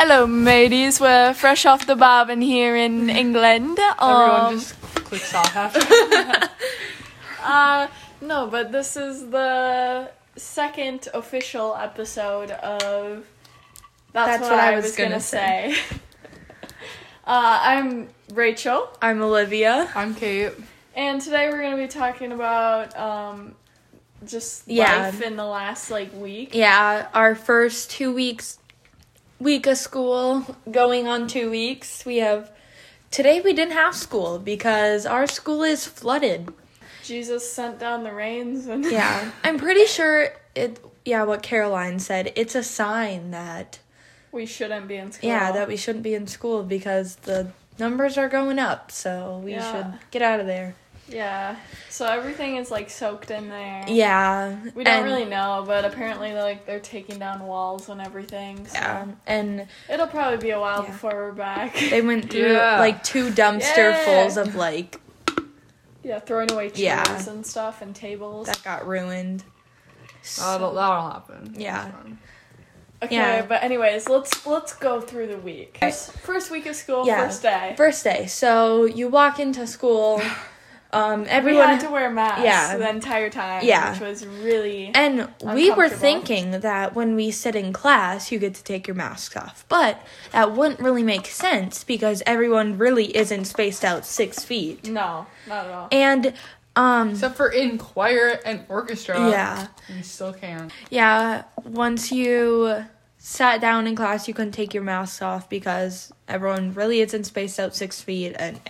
Hello, mateys. We're fresh off the bobbin here in England. Everyone Um, just clicks off after. uh, no, but this is the second official episode of. That's, what, I was gonna, say. uh, I'm Rachel, I'm Olivia. I'm Kate. and today we're gonna be talking about um, just Yeah. life in the last like week. Yeah, our first two weeks, week of school, going on two weeks. We have, today we didn't have school because our school is flooded. Jesus sent down the rains, and Yeah, I'm pretty sure it, yeah, what Caroline said, it's a sign that, we shouldn't be in school. yeah, that we shouldn't be in school because the numbers are going up, so we Yeah. should get out of there. Yeah. So everything is like soaked in there. Yeah. We don't and- really know, but apparently like they're taking down walls and everything. So Yeah, and it'll probably be a while Yeah. before we're back. they went through Yeah. like two dumpster Yeah. fulls of like yeah, throwing away chairs Yeah. and stuff and tables. that got ruined. Oh, that'll, that'll happen. Yeah. Okay, yeah. but anyways, let's let's go through the week. First, first week of school, Yeah. first day. First day. So you walk into school. Um, we everyone had to wear masks Yeah. the entire time, Yeah. which was really and we were thinking that when we sit in class, you get to take your mask off, but that wouldn't really make sense because everyone really isn't spaced out six feet. no, not at all. And um, Except for in choir and orchestra. yeah, You still can. yeah. Once you sat down in class, you couldn't take your mask off because everyone really isn't spaced out six feet, and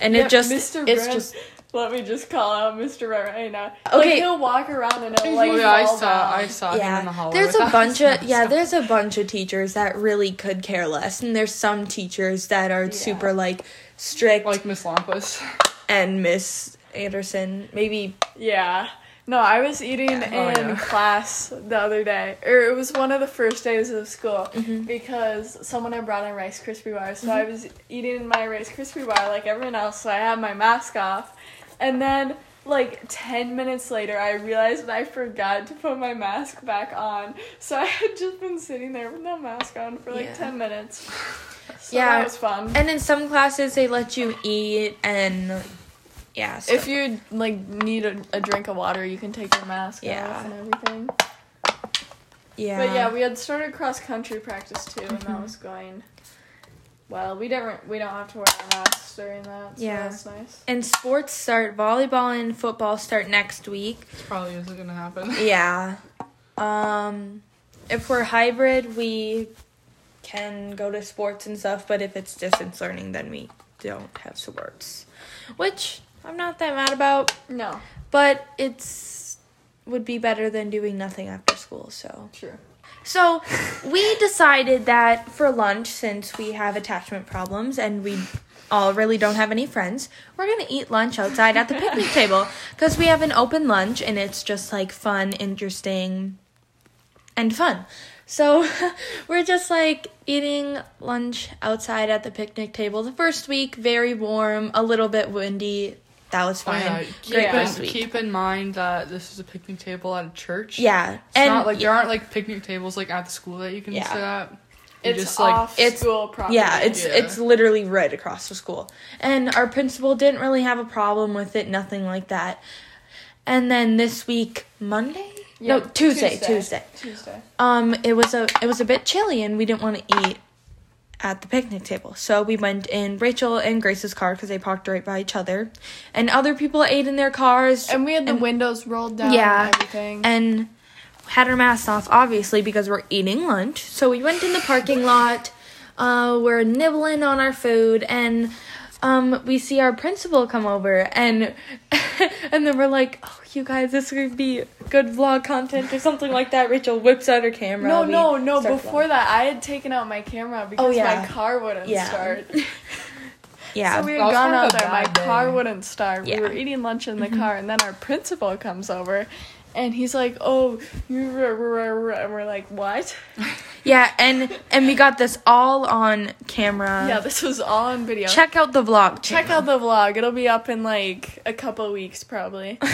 and Yeah, it just Mr. it's Brent- just Let me just call out Mr. Right right now. Okay. Like, he'll walk around and it'll like oh, yeah, I saw, down. I saw him in the yeah. hallway. There's a bunch of yeah, mask there's a bunch of teachers that really could care less, and there's some teachers that are Yeah. super like strict, Like Miss Lampus. and Miss Anderson maybe Yeah. No, I was eating Yeah. Oh, in yeah. class the other day, or it was one of the first days of school Mm-hmm. because someone had brought in Rice Krispie bars. So I was eating my Rice Krispie bar like everyone else. So I had my mask off, and then like ten minutes later, I realized I forgot to put my mask back on. So I had just been sitting there with no mask on for like Yeah. ten minutes. So Yeah. that was fun. and in some classes they let you eat and yeah, so, If you like need a, a drink of water, you can take your mask Yeah. off and everything. yeah, But yeah, we had started cross country practice too, and Mm-hmm. that was going well. We don't we don't have to wear our masks during that. So Yeah. that's nice. and sports start volleyball and football start next week. This probably isn't gonna happen. Yeah. Um if we're hybrid, we can go to sports and stuff, but if it's distance learning, then we don't have sports. Which I'm not that mad about, No, but it's would be better than doing nothing after school, so. true. So, we decided that for lunch since we have attachment problems and we all really don't have any friends, we're going to eat lunch outside at the picnic table cuz we have an open lunch and it's just like fun, interesting, and fun. So we're just like eating lunch outside at the picnic table. The first week, very warm, a little bit windy. That was Oh, fine. yeah. Great Keep, first in, week. keep in mind that this is a picnic table at a church. yeah, It's and not like there aren't like picnic tables like at the school that you can Yeah. sit at. You It's just like off it's- school property. yeah, it's Yeah. it's literally right across the school. And our principal didn't really have a problem with it, nothing like that. And then this week, Monday? Yeah, no, Tuesday, Tuesday. Tuesday. Tuesday. Um, it was a it was a bit chilly, and we didn't want to eat at the picnic table. So we went in Rachel and Grace's car because they parked right by each other, and other people ate in their cars And we had the And- windows rolled down. Yeah, and everything. and had our masks off, obviously because we're eating lunch. So we went in the parking lot. Uh, we're nibbling on our food, and um, we see our principal come over, and and then we're like, "Oh, you guys, this would be good vlog content or something like that." Rachel whips out her camera. no, we no, no. Before vlogging. that, I had taken out my camera because Oh, yeah. my car wouldn't Yeah. start. yeah, So we That had gone out there. My day. car wouldn't start. Yeah. Mm-hmm. We were eating lunch in the car, and then our principal comes over, and he's like, "Oh, you," rah, rah, rah," and we're like, "What?" yeah, and and we got this all on camera. yeah, this was all on video. check out the vlog. Check out the vlog. It'll be up in like a couple weeks, probably.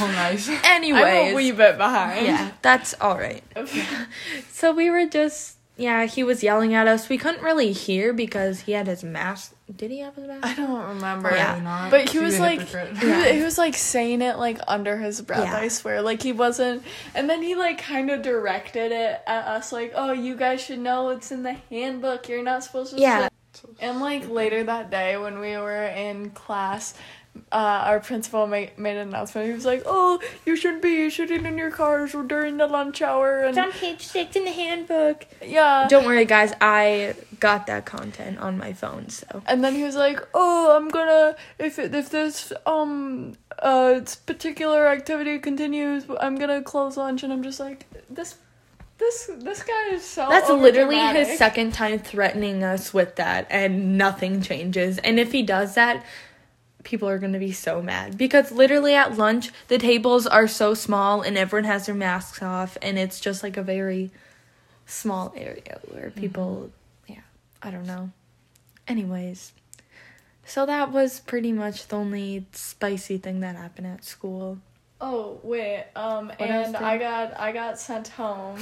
Oh, nice. Anyways, I'm a wee bit behind. yeah, that's all right. Okay. so we were just yeah, he was yelling at us. We couldn't really hear because he had his mask. Did he have his mask? I don't remember. Yeah. But he was like, he, was, Yeah. he was like saying it like under his breath. Yeah. I swear, like he wasn't. And then he like kind of directed it at us, like, "Oh, you guys should know it's in the handbook. You're not supposed to." Yeah. say-" And like later that day when we were in class, uh, our principal made made an announcement. He was like, "Oh, you shouldn't be shooting in your cars during the lunch hour." And It's on page six in the handbook. yeah, Don't worry, guys. I got that content on my phone, so. And then he was like, "Oh, I'm gonna if it, if this um uh this particular activity continues, I'm gonna close lunch." And I'm just like, "This, this, this guy is so." That's literally his second time threatening us with that, and nothing changes. And if he does that, people are going to be so mad because literally at lunch, the tables are so small and everyone has their masks off, and it's just like a very small area where mm-hmm. people, yeah, I don't know. Anyways, so that was pretty much the only spicy thing that happened at school. Oh wait, um, What and I got I got sent home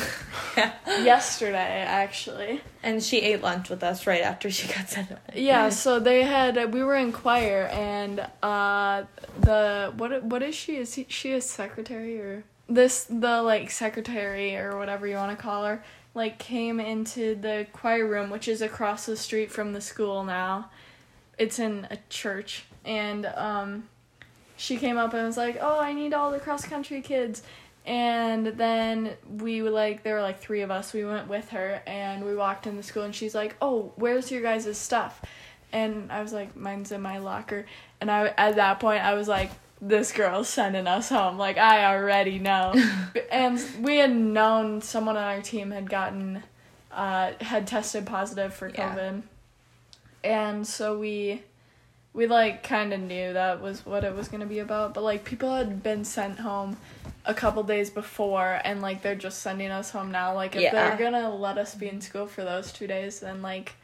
yesterday actually. And she ate lunch with us right after she got sent home. Yeah, so they had we were in choir and uh the what what is she is he, she a secretary or this the like secretary or whatever you want to call her like came into the choir room which is across the street from the school now. It's in a church and um she came up and was like, "Oh, I need all the cross country kids." And then we were like, there were like three of us. We went with her and we walked in the school, and she's like, "Oh, where's your guys' stuff?" And I was like, "Mine's in my locker." And I at that point I was like, "This girl's sending us home." Like I already know. and we had known someone on our team had gotten, uh, had tested positive for Yeah. COVID, and so we we like kind of knew that was what it was going to be about but like people had been sent home a couple days before and like they're just sending us home now like if Yeah. they're going to let us be in school for those 2 days then like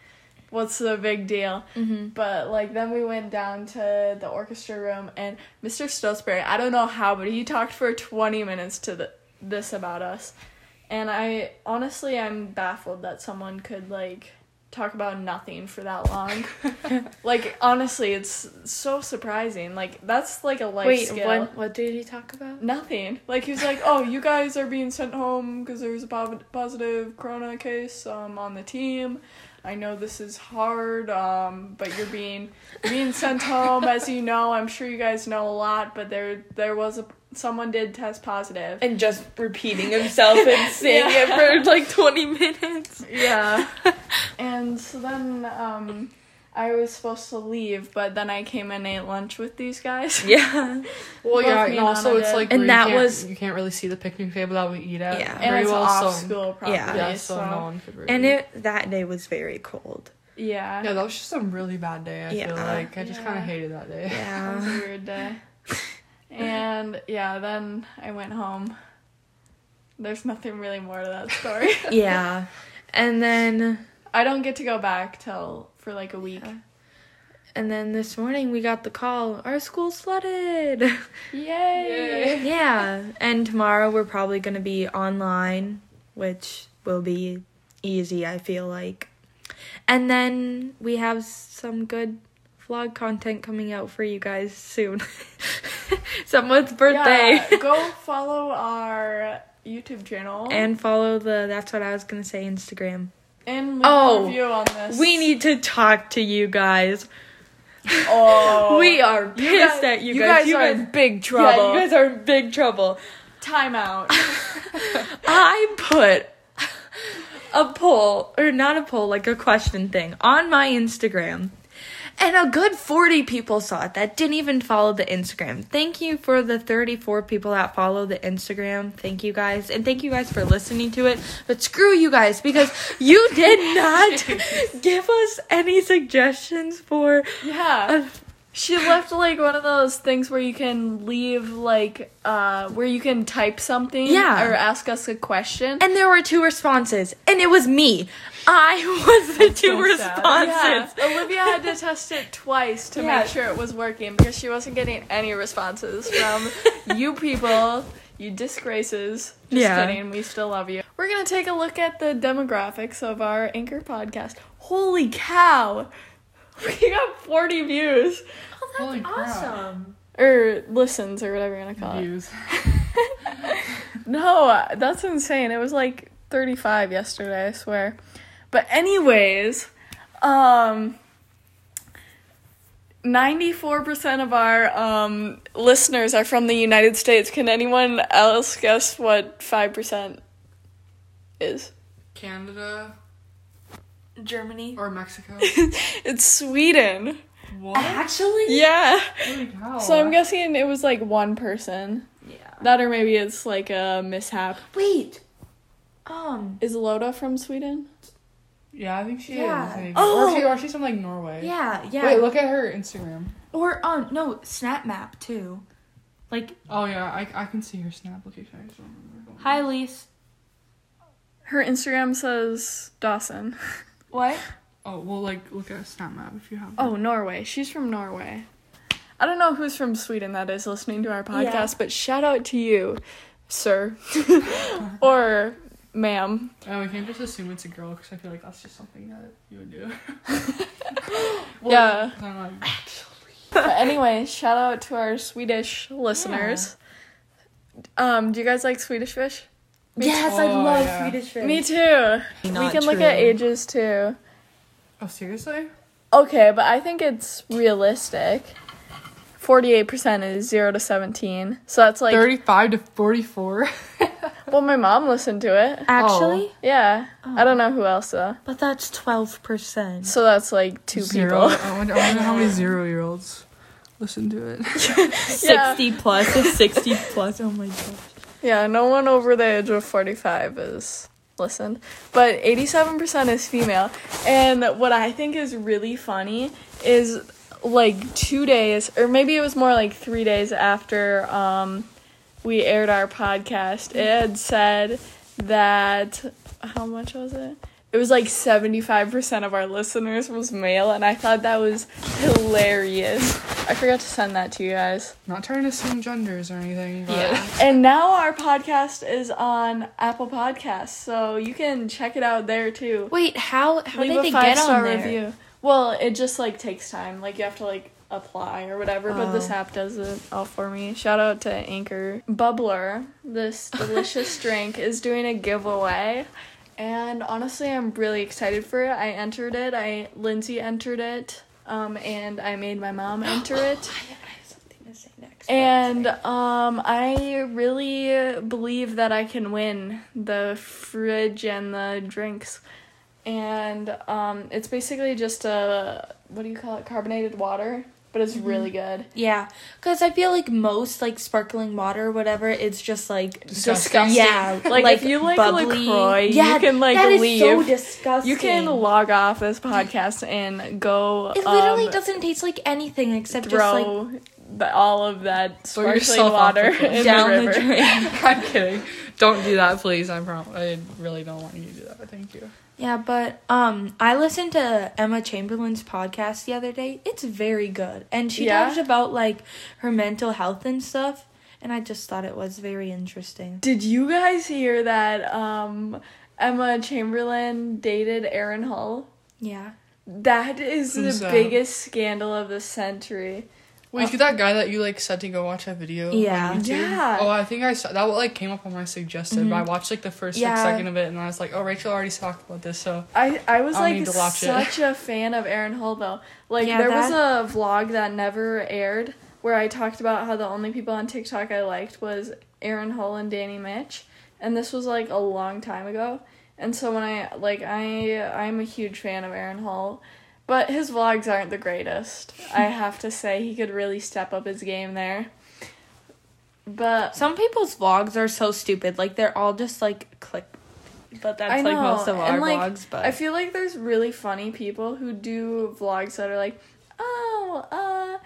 what's the big deal Mm-hmm. but like then we went down to the orchestra room and Mr. Stillsbury I don't know how but he talked for 20 minutes to the, this about us and I honestly I'm baffled that someone could like talk about nothing for that long. Like honestly it's so surprising. Like that's like a life Wait, skill. what, what did he talk about? nothing. Like he was like oh you guys are being sent home because there's a po- positive corona case um on the team. I know this is hard um but you're being being sent home. As you know i'm sure you guys know a lot but there there was a someone did test positive. positive And just repeating himself and saying it for like 20 minutes. Yeah. and so then um I was supposed to leave, but then I came and ate lunch with these guys. Yeah. Well, Both yeah, me and and also it's did. like And that you was- you can't really see the picnic table that we eat at Yeah. And very it's well. off so school property. Yeah. yeah, so, so no one could really. And it that day was very cold. yeah. yeah, that was just a really bad day. I feel like I just kind of hated that day. That was a Yeah. weird day. And yeah, then I went home. There's nothing really more to that story. Yeah. And then I don't get to go back till for like a week. and then this morning we got the call, our school's flooded. Yay! yeah. And tomorrow we're probably going to be online, which will be easy, I feel like. And then we have some good vlog content coming out for you guys soon. Someone's birthday. Yeah, go follow our YouTube channel and follow the that's what I was going to say Instagram. and leave Oh, a review on this. We need to talk to you guys. Oh, we are you pissed guys, at you, you guys. guys You are guys- in big trouble. Yeah, you guys are in big trouble. Time out. I put a poll, or not a poll, like a question thing on my Instagram. And a good 40 people saw it that didn't even follow the Instagram. Thank you for the 34 people that follow the Instagram. Thank you guys. And thank you guys for listening to it. But screw you guys because you did not give us any suggestions for yeah. a She left like one of those things where you can leave like uh where you can type something Yeah. or ask us a question. And there were two responses, and it was me. I was the two so sad. responses. Yeah, Olivia had to test it twice to Yeah. make sure it was working because she wasn't getting any responses from you people. You disgraces. Just Yeah. kidding. We still love you. We're gonna take a look at the demographics of our Anchor podcast. Holy cow! We got 40 views. Oh, Holy crap. awesome. Or listens, or whatever you're gonna call it. Views. No, that's insane. It was like 35 yesterday, I swear. But anyways, um 94% of our um listeners are from the United States. Can anyone else guess what 5% is? Canada Germany. or Mexico? It's Sweden. what? Actually? Yeah. Holy. So I'm guessing it was like one person. Yeah. That or maybe it's like a mishap. Wait. Um. Is Loda from Sweden? Yeah, I think she Yeah. is. I. Oh. Or, she, or she's from like Norway. Yeah. Yeah. Wait, look at her Instagram. Or um. No. Snap map too. Like. Oh yeah, I, I can see her snap location. I just don't remember. Hi, Elise. Her Instagram says Dawson. What? Oh well, like look at a snap map if you have. Oh, Norway. She's from Norway. I don't know who's from Sweden that is listening to our podcast, Yeah. but shout out to you, sir. or ma'am. Oh, we can't just assume it's a girl because I feel like that's just something that you would do. Yeah. I'm like, But anyway, shout out to our Swedish listeners. Um, do you guys like Swedish fish? Me yes, I Oh, love yeah. Swedish fish. Me too. we Not can look at ages too. oh seriously? Okay, but I think it's realistic. 48% is 0 to 17. So that's like Thirty-five to forty-four. well my mom listened to it. Oh. Actually, Yeah. I don't oh. know who else though. but that's twelve percent. So that's like two Zero. people. I wonder, I wonder how many zero-year-olds listen to it. Yeah. Sixty plus. Sixty plus. Oh my god. Yeah, no one over the age of 45 is listened. But 87% is female. And what I think is really funny is like 2 days or maybe it was more like 3 days after um we aired our podcast. It had said that how much was it? It was like 75% of our listeners was male and I thought that was hilarious. I forgot to send that to you guys. Not trying to assume genders or anything, but Yeah. And now our podcast is on Apple Podcasts, so you can check it out there too. Wait, how how Leave did a they five get star on there? review. Well, it just like takes time. Like you have to like apply or whatever, but this Oh. app does it all for me. Shout out to Anchor. Bubbler, this delicious drink, is doing a giveaway. And honestly, I'm really excited for it. I entered it. I Lindsay entered it. Um, and I made my mom enter it. I have something to say next. And um, I really believe that I can win the fridge and the drinks. And um, it's basically just a what do you call it? Carbonated water, but it's really good. Yeah, because I feel like most like sparkling water or whatever, it's just like Disgusting. Disgusting. yeah, Like, if you like bubbly. LaCroix, you can, like, that is so leave. disgusting. You can log off this podcast and go. It literally um, doesn't taste like anything except just like the, all of that Throw sparkling water the in down the the, drain. I'm kidding. Don't do that, please. I prom- I really don't want you to do that. But thank you. Yeah, but um, I listened to Emma Chamberlain's podcast the other day. It's very good, and she Yeah? talked about like her mental health and stuff. And I just thought it was very interesting. Did you guys hear that um Emma Chamberlain dated Aaron Hull? Yeah. That is the that? biggest scandal of the century. Wait, uh, you that guy that you like said to go watch that video? Yeah. YouTube? Yeah. Oh, I think I saw that. Like came up on my suggested, but I mm-hmm. watched like the first Yeah. like, second of it, and I was like, oh, Rachel already talked about this, so I I was I'll like need to it. such a fan of Aaron Hull though. Like Yeah, there was a vlog that never aired where I talked about how the only people on TikTok I liked was Aaron Hull and Danny Mitch, and this was like a long time ago. And so when I like I I'm a huge fan of Aaron Hull, but his vlogs aren't the greatest. I have to say he could really step up his game there. But Some people's vlogs are so stupid. Like they're all just like click. But that's I like know, most of our like, vlogs. But I feel like there's really funny people who do vlogs that are like, oh, uh,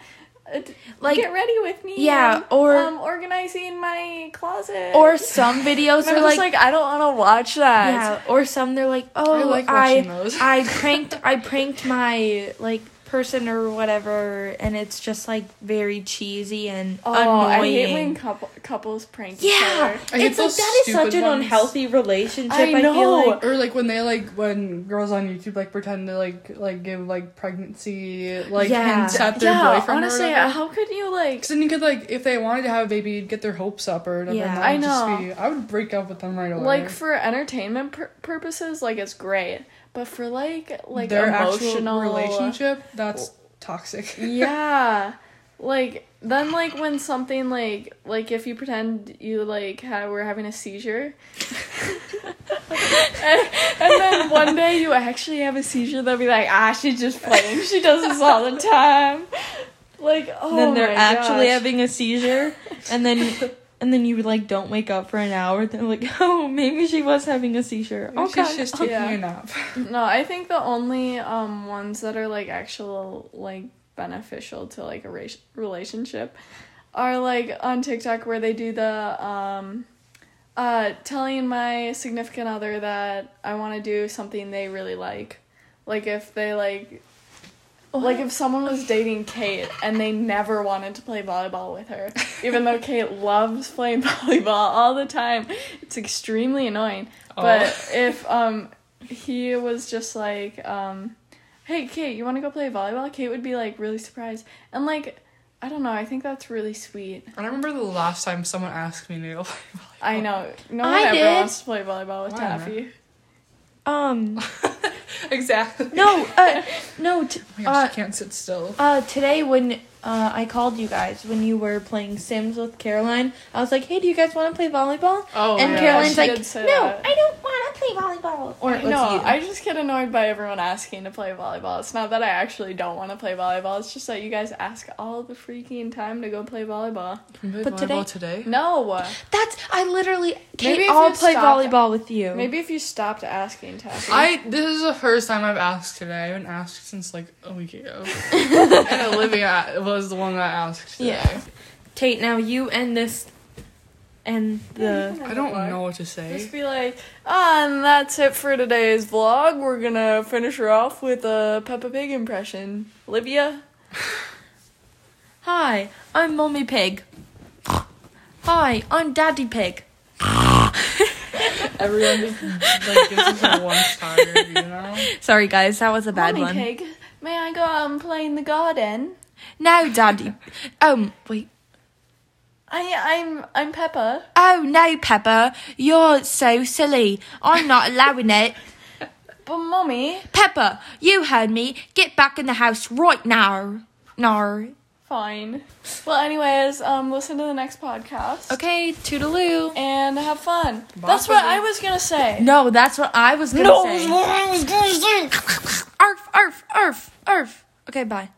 Like- get ready with me. Yeah, and, or- um, organizing my closet. or some videos And are like, like, I don't want to watch that. yeah, or some they're like, oh, I like I those. I pranked I pranked my like person or whatever, and it's just like very cheesy and Oh, annoying. I hate when couple, couples prank each other. I hate it's like that is such stupid an ones. unhealthy relationship. I I, know. feel like Or like when they like when girls on YouTube like pretend to like like give like pregnancy like Yeah. hints at their yeah, boyfriend honestly, or whatever. how could you like? Because then you could like if they wanted to have a baby, you'd get their hopes up or whatever. Yeah. I would just know. be- I would break up with them right away. Like for entertainment pur- purposes, like it's great, but for like like their emotional relationship, that's toxic. yeah, like then like when something like like if you pretend you like ha- were having a seizure, and, and then one day you actually have a seizure, they'll be like, ah, she's just playing. She does this all the time. Like oh, then they're actually gosh. having a seizure, and then and then you would like don't wake up for an hour. They're like, oh, maybe she was having a seizure. Maybe Okay, She's just taking Yeah. a nap. No, I think the only um ones that are like actual like beneficial to like a ra- relationship are like on TikTok where they do the um uh telling my significant other that I want to do something they really like. Like if they like like if someone was dating Kate and they never wanted to play volleyball with her, even though Kate loves playing volleyball all the time, it's extremely annoying. But Oh. if um he was just like um hey Kate, you want to go play volleyball? Kate would be like really surprised. And like I don't know, I think that's really sweet. I remember the last time someone asked me to go play volleyball. I know. No one I ever did. wants to play volleyball with Why? Taffy. Um, volleyball. exactly. no, uh, no. T- Oh gosh, uh, I can't sit still. Uh, today when uh, I called you guys when you were playing Sims with Caroline, I was like, "Hey, do you guys want to play volleyball?" Oh, and yeah, Caroline's she like, "No, that. I don't play volleyball." Or no. I just get annoyed by everyone asking to play volleyball. It's not that I actually don't want to play volleyball. It's just that you guys ask all the freaking time to go play volleyball. Can play but today- volleyball today? No. That's I literally Maybe Kate. if I'll play stopped- volleyball with you. Maybe if you stopped asking Taffy. I this is the first time I've asked today. I haven't asked since like a week ago. and Olivia was the one that asked. Today. Yeah. Tate, now you end this and the I don't know what to say. Just be like, ah, and that's it for today's vlog. We're gonna finish her off with a Peppa Pig impression. Olivia? Hi, I'm Mommy Pig. Hi, I'm Daddy Pig. Everyone just like gives us a one star, you know. Sorry guys, that was a bad Mommy one. Pig, may I go out and play in the garden? No, Daddy. Um, wait. I, I'm, I'm Peppa. Oh no, Peppa, you're so silly. I'm not allowing it. But mommy, Peppa, you heard me. Get back in the house right now. No. fine. Well, anyways, um, listen to the next podcast Okay, toodaloo. and have fun. That's what I was gonna say. No, that's what I was gonna say. I was gonna say. Arf, arf, arf, arf. Okay, bye.